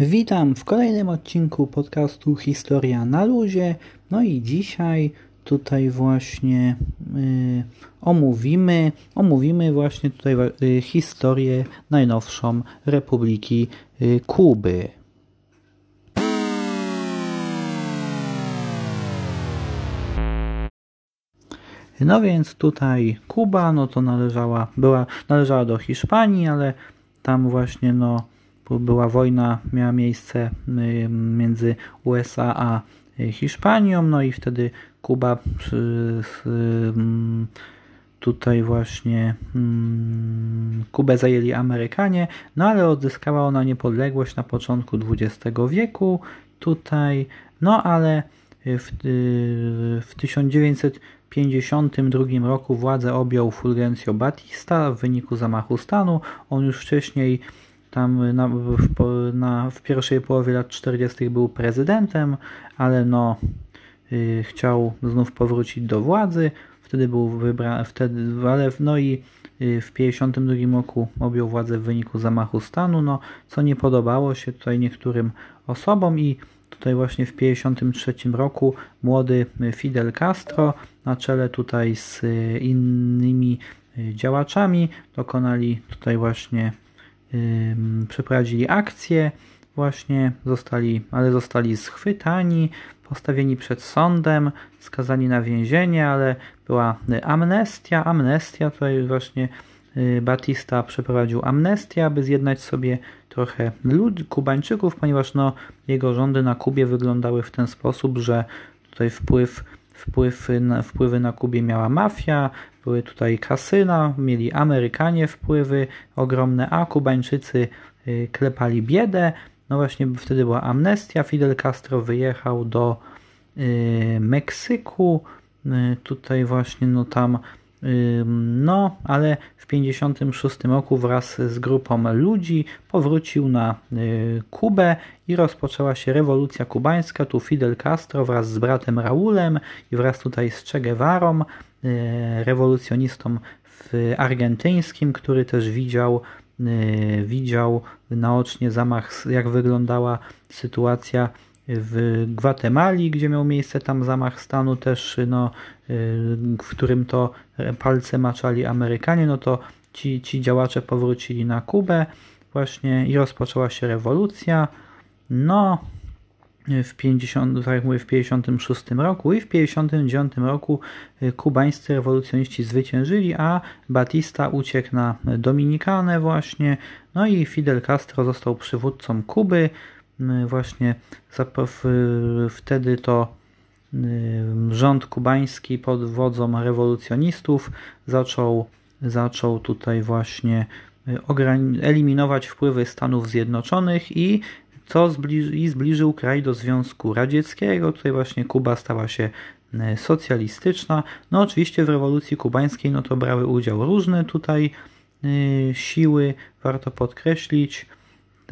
Witam w kolejnym odcinku podcastu Historia na luzie. No i dzisiaj tutaj właśnie y, omówimy, omówimy właśnie tutaj y, historię najnowszą Republiki y, Kuby. No więc tutaj Kuba, no to należała, była, należała do Hiszpanii, ale tam właśnie no była wojna, miała miejsce y, między USA a Hiszpanią, no i wtedy Kuba mm, tutaj właśnie mm, Kubę zajęli Amerykanie, no ale odzyskała ona niepodległość na początku XX wieku tutaj, no ale w, y, w 1952 roku władzę objął Fulgencio Batista w wyniku zamachu stanu. On już wcześniej tam na, w, na, w pierwszej połowie lat 40. był prezydentem, ale no yy, chciał znów powrócić do władzy. Wtedy był wybrany, wtedy, ale no i yy, w 52 roku objął władzę w wyniku zamachu stanu, no co nie podobało się tutaj niektórym osobom i tutaj właśnie w 53 roku młody Fidel Castro na czele tutaj z innymi y, działaczami dokonali tutaj właśnie przeprowadzili akcję, właśnie zostali, ale zostali schwytani, postawieni przed sądem, skazani na więzienie, ale była amnestia. Amnestia, tutaj właśnie y, Batista przeprowadził amnestię, aby zjednać sobie trochę lud, Kubańczyków, ponieważ no, jego rządy na Kubie wyglądały w ten sposób, że tutaj wpływ wpływy na, wpływy na Kubie miała mafia, były tutaj kasyna, mieli Amerykanie wpływy ogromne, a Kubańczycy y, klepali biedę. No właśnie wtedy była amnestia, Fidel Castro wyjechał do y, Meksyku, y, tutaj właśnie no tam no, ale w 1956 roku wraz z grupą ludzi powrócił na Kubę i rozpoczęła się rewolucja kubańska. Tu Fidel Castro wraz z bratem Raulem i wraz tutaj z Che Guevarą, rewolucjonistą argentyńskim, który też widział, widział naocznie zamach, jak wyglądała sytuacja w Gwatemali, gdzie miał miejsce tam zamach stanu też, no, y, w którym to palce maczali Amerykanie, no to ci, ci działacze powrócili na Kubę właśnie i rozpoczęła się rewolucja. No, w 50, tak jak mówię, w 56 roku i w 59 roku y, kubańscy rewolucjoniści zwyciężyli, a Batista uciekł na Dominikanę właśnie, no i Fidel Castro został przywódcą Kuby, właśnie wtedy to y, rząd kubański pod wodzą rewolucjonistów zaczął, zaczął tutaj właśnie y, eliminować wpływy Stanów Zjednoczonych i co zbliży, i zbliżył kraj do Związku Radzieckiego. Tutaj właśnie Kuba stała się socjalistyczna. No oczywiście w rewolucji kubańskiej no to brały udział różne tutaj siły, warto podkreślić.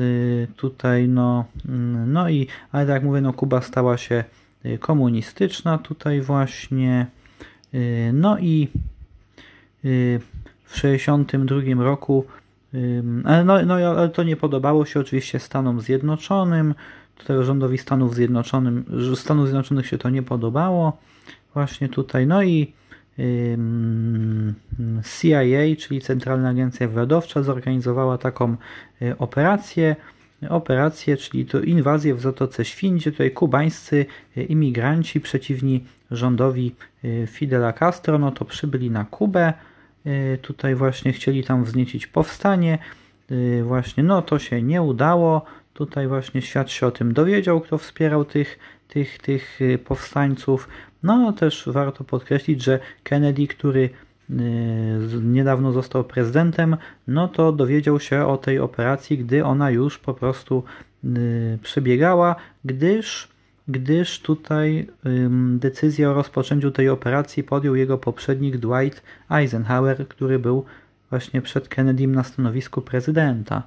Y, tutaj no, mm, no i, ale tak jak mówię, no Kuba stała się y, komunistyczna tutaj właśnie, y, no i w 1962 roku, ale, no, no, ale to nie podobało się oczywiście Stanom Zjednoczonym, tutaj rządowi Stanów, Zjednoczonym, Stanów Zjednoczonych się to nie podobało, właśnie tutaj, no i CIA, czyli Centralna Agencja Wywiadowcza, zorganizowała taką y, operację, operację, czyli to inwazję w Zatoce Świń, gdzie tutaj kubańscy y, imigranci przeciwni rządowi y, Fidela Castro, no to przybyli na Kubę, tutaj właśnie chcieli tam wzniecić powstanie, właśnie no to się nie udało, tutaj właśnie świat się o tym dowiedział, kto wspierał tych, tych, tych powstańców, no też warto podkreślić, że Kennedy, który y, niedawno został prezydentem, no to dowiedział się o tej operacji, gdy ona już po prostu y, przebiegała, gdyż, gdyż tutaj decyzję o rozpoczęciu tej operacji podjął jego poprzednik Dwight Eisenhower, który był właśnie przed Kennedym na stanowisku prezydenta.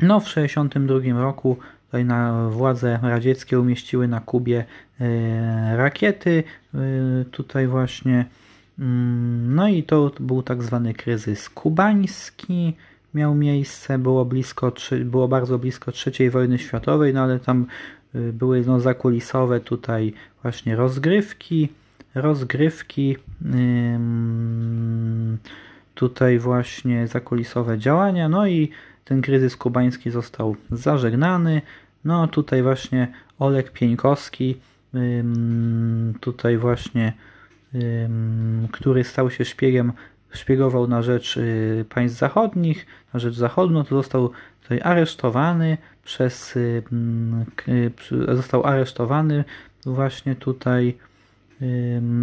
No w 1962 roku Tutaj na władze radzieckie umieściły na Kubie e, rakiety. E, tutaj właśnie. Mm, no i to był tak zwany kryzys kubański. miał miejsce, było, blisko, było bardzo blisko III wojny światowej, no ale tam y, były no, zakulisowe tutaj właśnie rozgrywki, rozgrywki, tutaj właśnie zakulisowe działania, no i ten kryzys kubański został zażegnany, no tutaj właśnie Olek Pieńkowski, tutaj właśnie, który stał się szpiegiem, szpiegował na rzecz y, państw zachodnich, na rzecz zachodnią, to został tutaj aresztowany przez, został aresztowany właśnie tutaj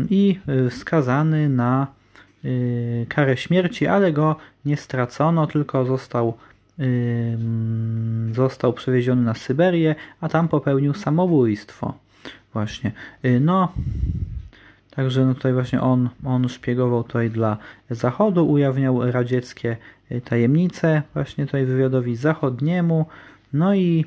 i y, skazany na y, karę śmierci, ale go nie stracono, tylko został został przewieziony na Syberię, a tam popełnił samobójstwo. Właśnie. Y, no, także no tutaj właśnie on, on szpiegował tutaj dla Zachodu, ujawniał radzieckie tajemnice właśnie tutaj wywiadowi zachodniemu, no i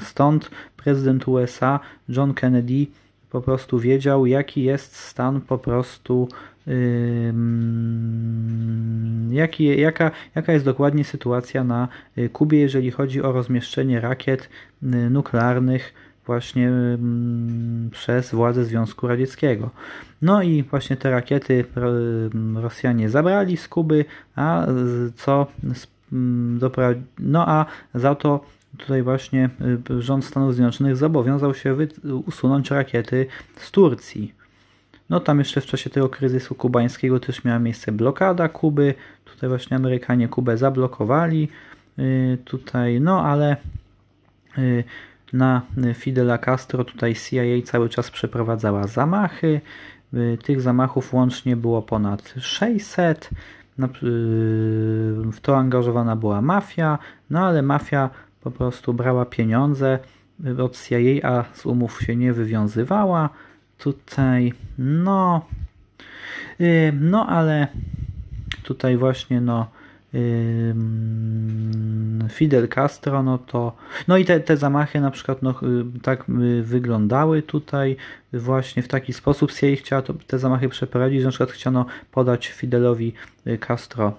stąd prezydent USA John Kennedy po prostu wiedział, jaki jest stan po prostu jaki, jaka, jaka jest dokładnie sytuacja na y, Kubie, jeżeli chodzi o rozmieszczenie rakiet y, nuklearnych właśnie przez władze Związku Radzieckiego. No i właśnie te rakiety Rosjanie zabrali z Kuby, a co no a za to tutaj właśnie y, rząd Stanów Zjednoczonych zobowiązał się usunąć rakiety z Turcji. No tam jeszcze w czasie tego kryzysu kubańskiego też miała miejsce blokada Kuby. Tutaj właśnie Amerykanie Kubę zablokowali. Y, tutaj, no ale y, na Fidela Castro tutaj CIA cały czas przeprowadzała zamachy. Tych zamachów łącznie było ponad 600. W to angażowana była mafia, no ale mafia po prostu brała pieniądze od CIA, a z umów się nie wywiązywała. Tutaj, no, yy, no ale tutaj właśnie, no, Fidel Castro, no to, no i te, te zamachy na przykład, no, y, tak y, wyglądały tutaj, właśnie w taki sposób CIA chciała to, te zamachy przeprowadzić, że na przykład chciano podać Fidelowi y, Castro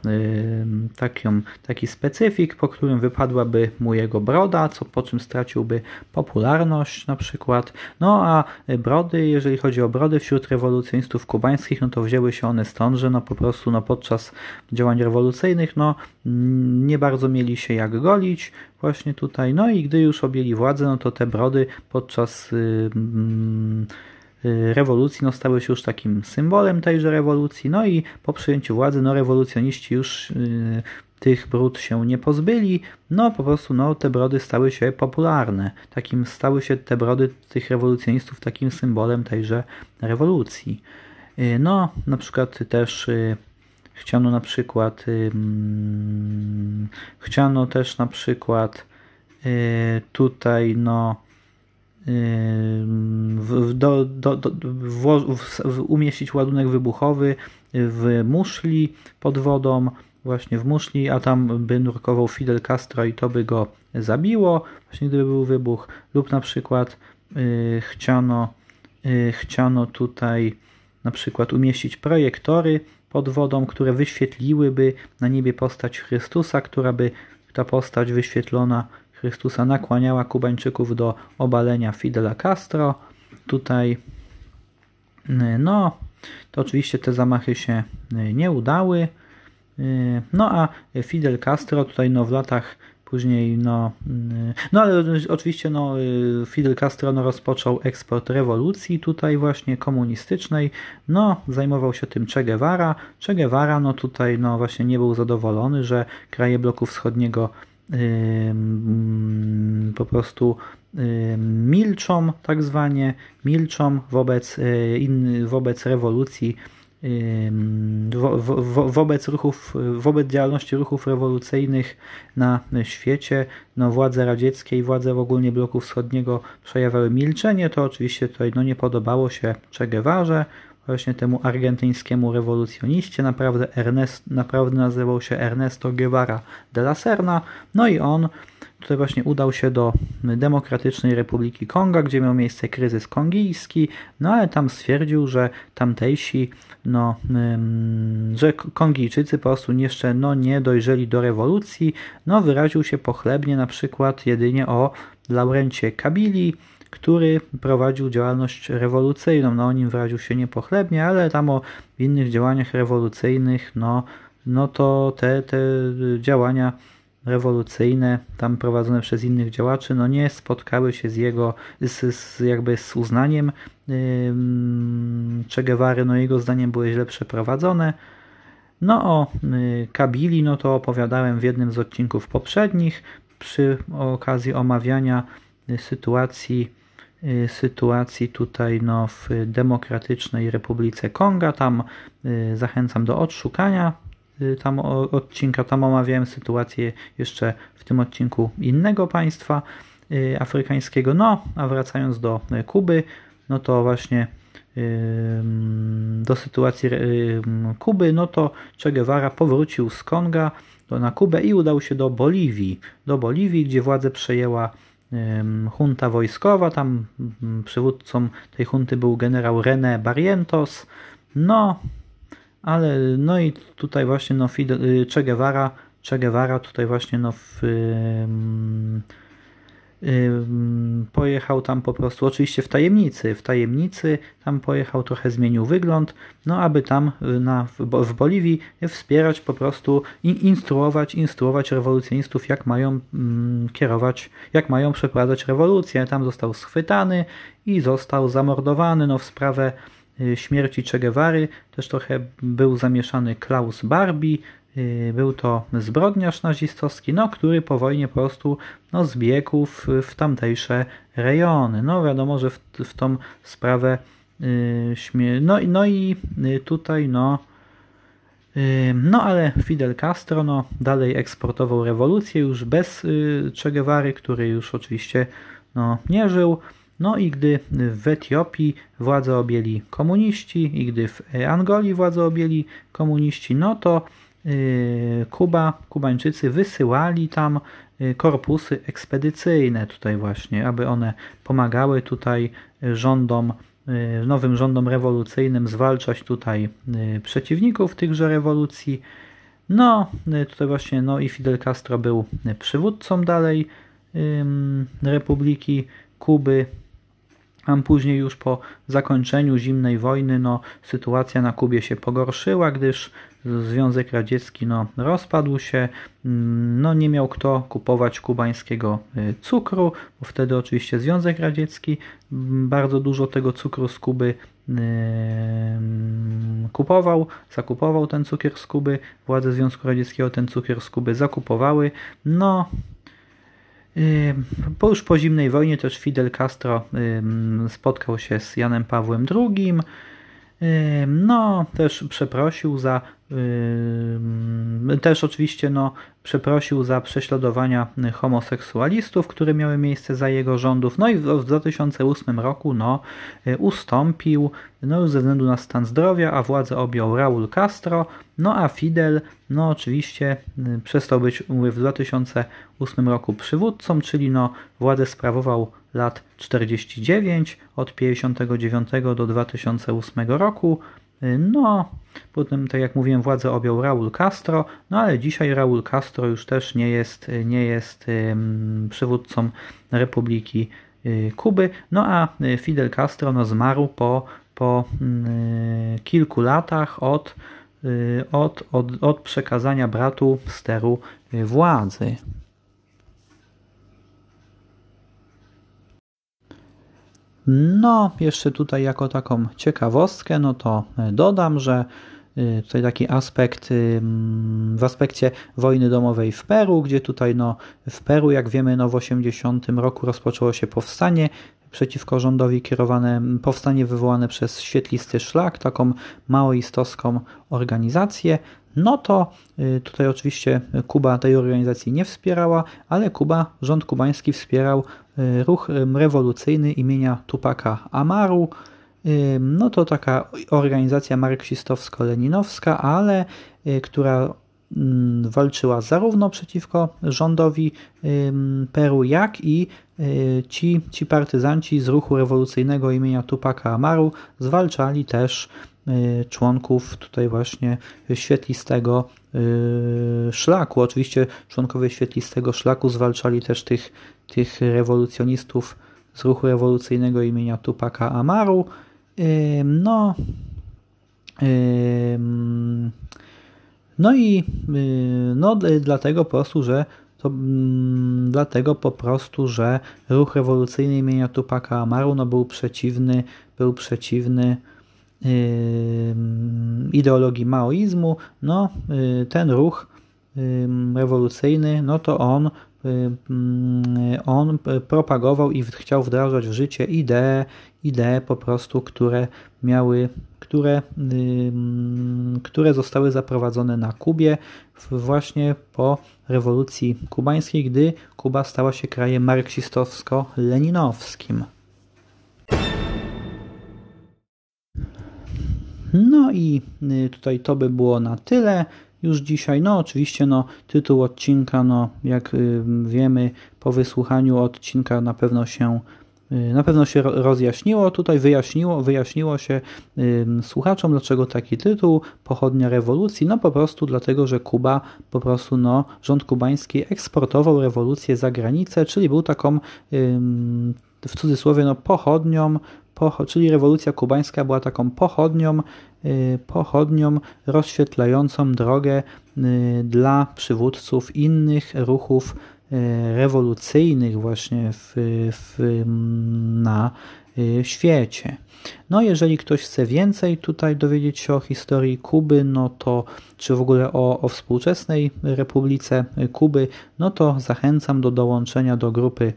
taką, taki specyfik, po którym wypadłaby mu jego broda, co po czym straciłby popularność na przykład. No a brody, jeżeli chodzi o brody wśród rewolucjonistów kubańskich, no to wzięły się one stąd, że no po prostu no podczas działań rewolucyjnych no nie bardzo mieli się jak golić właśnie tutaj. No i gdy już objęli władzę, no to te brody podczas Y, rewolucji no, stały się już takim symbolem tejże rewolucji. No i po przyjęciu władzy no, rewolucjoniści już y, tych brud się nie pozbyli, no po prostu no, te brody stały się popularne. Takim stały się te brody tych rewolucjonistów takim symbolem tejże rewolucji. Y, no, na przykład też chciano na przykład mm, chciano też na przykład tutaj no w, do, do, do, w, w, umieścić ładunek wybuchowy w muszli pod wodą, właśnie w muszli, a tam by nurkował Fidel Castro i to by go zabiło, właśnie gdyby był wybuch, lub na przykład y, chciano, y, chciano tutaj na przykład umieścić projektory pod wodą, które wyświetliłyby na niebie postać Chrystusa, która by ta postać wyświetlona Chrystusa nakłaniała Kubańczyków do obalenia Fidela Castro. Tutaj, no, to oczywiście te zamachy się nie udały. No a Fidel Castro tutaj no, w latach później, no, no ale oczywiście no, Fidel Castro no, rozpoczął eksport rewolucji tutaj właśnie komunistycznej, no zajmował się tym Che Guevara. Che Guevara no tutaj no właśnie nie był zadowolony, że kraje bloku wschodniego po prostu milczą, tak zwanie, milczą wobec, e, in, wobec rewolucji, wo, wo, wobec ruchów, wobec działalności ruchów rewolucyjnych na świecie. No, władze radzieckie i władze w ogólnie bloku wschodniego przejawiały milczenie. To oczywiście tutaj no, nie podobało się Che Guevarze, właśnie temu argentyńskiemu rewolucjoniście, naprawdę, Ernest, naprawdę nazywał się Ernesto Guevara de la Serna, no i on tutaj właśnie udał się do Demokratycznej Republiki Konga, gdzie miał miejsce kryzys kongijski, no ale tam stwierdził, że tamtejsi, no, że Kongijczycy po prostu jeszcze no, nie dojrzeli do rewolucji, no wyraził się pochlebnie na przykład jedynie o Laurencie Kabili, który prowadził działalność rewolucyjną. No o nim wyraził się niepochlebnie, ale tam o innych działaniach rewolucyjnych, no, no to te, te działania rewolucyjne tam prowadzone przez innych działaczy, no nie spotkały się z jego, z, z jakby z uznaniem Che Guevary, no jego zdaniem były źle przeprowadzone. No o yy, Kabili, no to opowiadałem w jednym z odcinków poprzednich przy okazji omawiania sytuacji y, sytuacji tutaj no, w Demokratycznej Republice Konga. Tam y, zachęcam do odszukania y, tam odcinka. Tam omawiałem sytuację jeszcze w tym odcinku innego państwa afrykańskiego. No, a wracając do Kuby, no to właśnie do sytuacji Kuby, no to Che Guevara powrócił z Konga na Kubę i udał się do Boliwii. Do Boliwii, gdzie władzę przejęła junta wojskowa, tam mm, przywódcą tej hunty był generał René Barrientos, no, ale no i tutaj właśnie no, Fidel, y, che Guevara, che Guevara tutaj właśnie no w, pojechał tam po prostu, oczywiście w tajemnicy, w tajemnicy tam pojechał, trochę zmienił wygląd, no aby tam y, na, w Boliwii wspierać po prostu instruować, instruować rewolucjonistów, jak mają kierować, jak mają przeprowadzać rewolucję. Tam został schwytany i został zamordowany, no w sprawę y, śmierci Che Guevary też trochę był zamieszany Klaus Barbie, był to zbrodniarz nazistowski, no, który po wojnie po prostu no, zbiegł w, w tamtejsze rejony. No wiadomo, że w, w tą sprawę yy, śmie... no, no i y, tutaj no y, no ale Fidel Castro no, dalej eksportował rewolucję już bez Che Guevary, który już oczywiście no, nie żył. No i gdy w Etiopii władzę objęli komuniści i gdy w Angolii władzę objęli komuniści, no to Y, Kuba, Kubańczycy wysyłali tam y, korpusy ekspedycyjne tutaj właśnie, aby one pomagały tutaj rządom, y, nowym rządom rewolucyjnym zwalczać tutaj przeciwników tychże rewolucji. No, tutaj właśnie, no i Fidel Castro był przywódcą dalej Republiki Kuby, a później już po zakończeniu zimnej wojny no, sytuacja na Kubie się pogorszyła, gdyż Związek Radziecki no, rozpadł się, mm, no, nie miał kto kupować kubańskiego y, cukru, bo wtedy oczywiście Związek Radziecki mm, bardzo dużo tego cukru z Kuby kupował, zakupował ten cukier z Kuby, władze Związku Radzieckiego ten cukier z Kuby zakupowały, no po już po zimnej wojnie też Fidel Castro spotkał się z Janem Pawłem II. No, też przeprosił za też oczywiście no, przeprosił za prześladowania homoseksualistów, które miały miejsce za jego rządów. No i w 2008 roku no, ustąpił no, ze względu na stan zdrowia, a władzę objął Raúl Castro. No a Fidel no, oczywiście przestał być mówię, w 2008 roku przywódcą, czyli no, władzę sprawował lat 49 od 59 do 2008 roku. No, potem, tak jak mówiłem, władzę objął Raúl Castro, no ale dzisiaj Raúl Castro już też nie jest, nie jest przywódcą Republiki y, Kuby, no a Fidel Castro no, zmarł po, po y, kilku latach od, y, od, od, od przekazania bratu steru władzy. No, jeszcze tutaj jako taką ciekawostkę, no to e, dodam, że e, tutaj taki aspekt w aspekcie wojny domowej w Peru, gdzie tutaj no, w Peru, jak wiemy, no, w 80 roku rozpoczęło się powstanie przeciwko rządowi kierowane, powstanie wywołane przez Świetlisty Szlak, taką maoistowską organizację, no to y, tutaj oczywiście Kuba tej organizacji nie wspierała, ale Kuba, rząd kubański wspierał y, ruch rewolucyjny imienia Tupaka Amaru, no to taka organizacja marksistowsko-leninowska, ale która mm, walczyła zarówno przeciwko rządowi Peru, jak i ci, ci partyzanci z ruchu rewolucyjnego imienia Tupaka Amaru zwalczali też członków tutaj właśnie świetlistego szlaku. Oczywiście członkowie świetlistego szlaku zwalczali też tych, tych rewolucjonistów z ruchu rewolucyjnego imienia Tupaka Amaru. No, no i no, dlatego po prostu, że to dlatego po prostu, że ruch rewolucyjny imienia Tupaka Amaru no, był przeciwny, był przeciwny ideologii maoizmu, no ten ruch rewolucyjny, no to on on propagował i chciał wdrażać w życie idee, idee po prostu, które miały, które, które zostały zaprowadzone na Kubie właśnie po rewolucji kubańskiej, gdy Kuba stała się krajem marksistowsko-leninowskim. No i y, tutaj to by było na tyle już dzisiaj. No oczywiście no, tytuł odcinka, no, jak y, wiemy po wysłuchaniu odcinka na pewno się y, na pewno się rozjaśniło, tutaj wyjaśniło, wyjaśniło się słuchaczom, dlaczego taki tytuł, pochodnia rewolucji, no po prostu dlatego, że Kuba, po prostu no, rząd kubański eksportował rewolucję za granicę, czyli był taką w cudzysłowie no, pochodnią, po, czyli rewolucja kubańska była taką pochodnią pochodnią rozświetlającą drogę y, dla przywódców innych ruchów y, rewolucyjnych właśnie w, w, na świecie. No, jeżeli ktoś chce więcej tutaj dowiedzieć się o historii Kuby, no to czy w ogóle o, o współczesnej Republice Kuby, no to zachęcam do dołączenia do grupy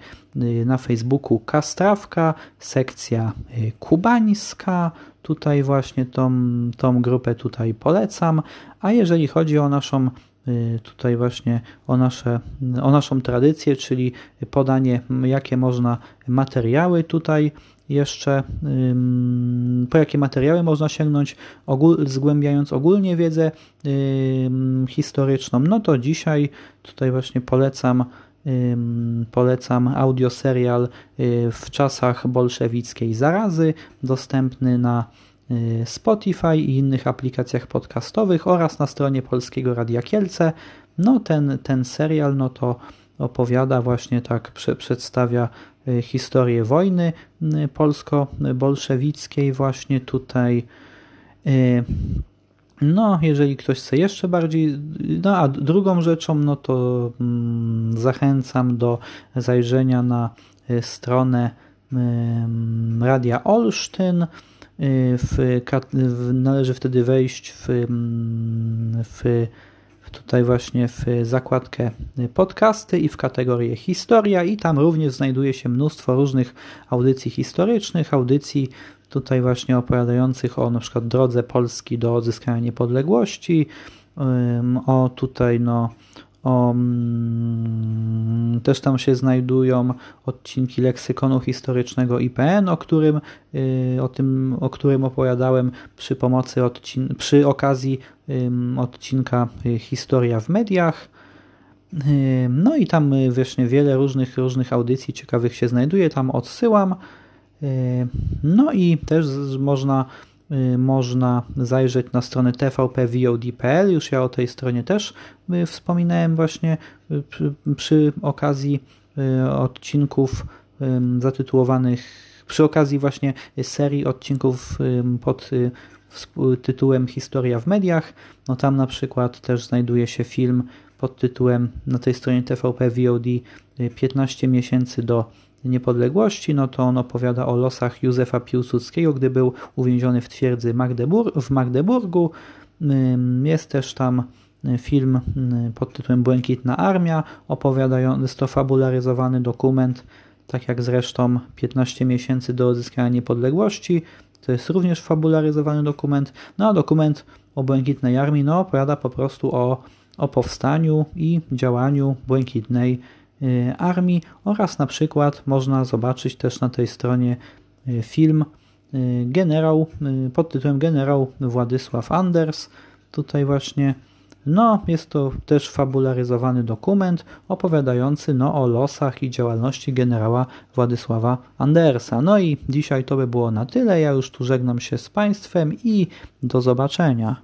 na Facebooku Kastrawka, sekcja kubańska, Tutaj właśnie tą, tą grupę tutaj polecam, a jeżeli chodzi o naszą y, tutaj właśnie o, nasze, o naszą tradycję, czyli podanie jakie można materiały tutaj jeszcze, po jakie materiały można sięgnąć, ogól, zgłębiając ogólnie wiedzę historyczną, no to dzisiaj tutaj właśnie polecam Polecam audioserial y, w czasach bolszewickiej zarazy, dostępny na y, Spotify i innych aplikacjach podcastowych oraz na stronie Polskiego Radia Kielce. No ten, ten serial no to opowiada właśnie tak, przedstawia y, historię wojny polsko-bolszewickiej właśnie tutaj no, jeżeli ktoś chce jeszcze bardziej, no a drugą rzeczą, no to mm, zachęcam do zajrzenia na y, stronę y, Radia Olsztyn. Y, w, w, należy wtedy wejść w, mm, w, tutaj właśnie w zakładkę podcasty i w kategorię historia i tam również znajduje się mnóstwo różnych audycji historycznych, audycji tutaj właśnie opowiadających o na przykład drodze Polski do odzyskania niepodległości, o tutaj no mm, też tam się znajdują odcinki leksykonu historycznego IPN, o którym, y, o tym, o którym opowiadałem przy pomocy odcin przy okazji odcinka y, Historia w mediach. No i tam y, właśnie wiele różnych, różnych audycji ciekawych się znajduje, tam odsyłam. No i też można, y, można zajrzeć na stronę tvpvod.pl. Już ja o tej stronie też y, wspominałem właśnie y, przy, przy okazji odcinków zatytułowanych, przy okazji właśnie serii odcinków pod tytułem Historia w mediach. No tam na przykład też znajduje się film pod tytułem na tej stronie TVP VOD 15 miesięcy do niepodległości, no to on opowiada o losach Józefa Piłsudskiego, gdy był uwięziony w twierdzy Magdebur w Magdeburgu. Jest też tam film pod tytułem Błękitna Armia, opowiadający, jest to fabularyzowany dokument, tak jak zresztą 15 miesięcy do odzyskania niepodległości, to jest również fabularyzowany dokument, no a dokument o Błękitnej Armii no, opowiada po prostu o, o powstaniu i działaniu Błękitnej Y, armii oraz na przykład można zobaczyć też na tej stronie y, film generał pod tytułem Generał Władysław Anders. Tutaj właśnie no, jest to też fabularyzowany dokument opowiadający no, o losach i działalności generała Władysława Andersa. No i dzisiaj to by było na tyle. Ja już tu żegnam się z Państwem i do zobaczenia.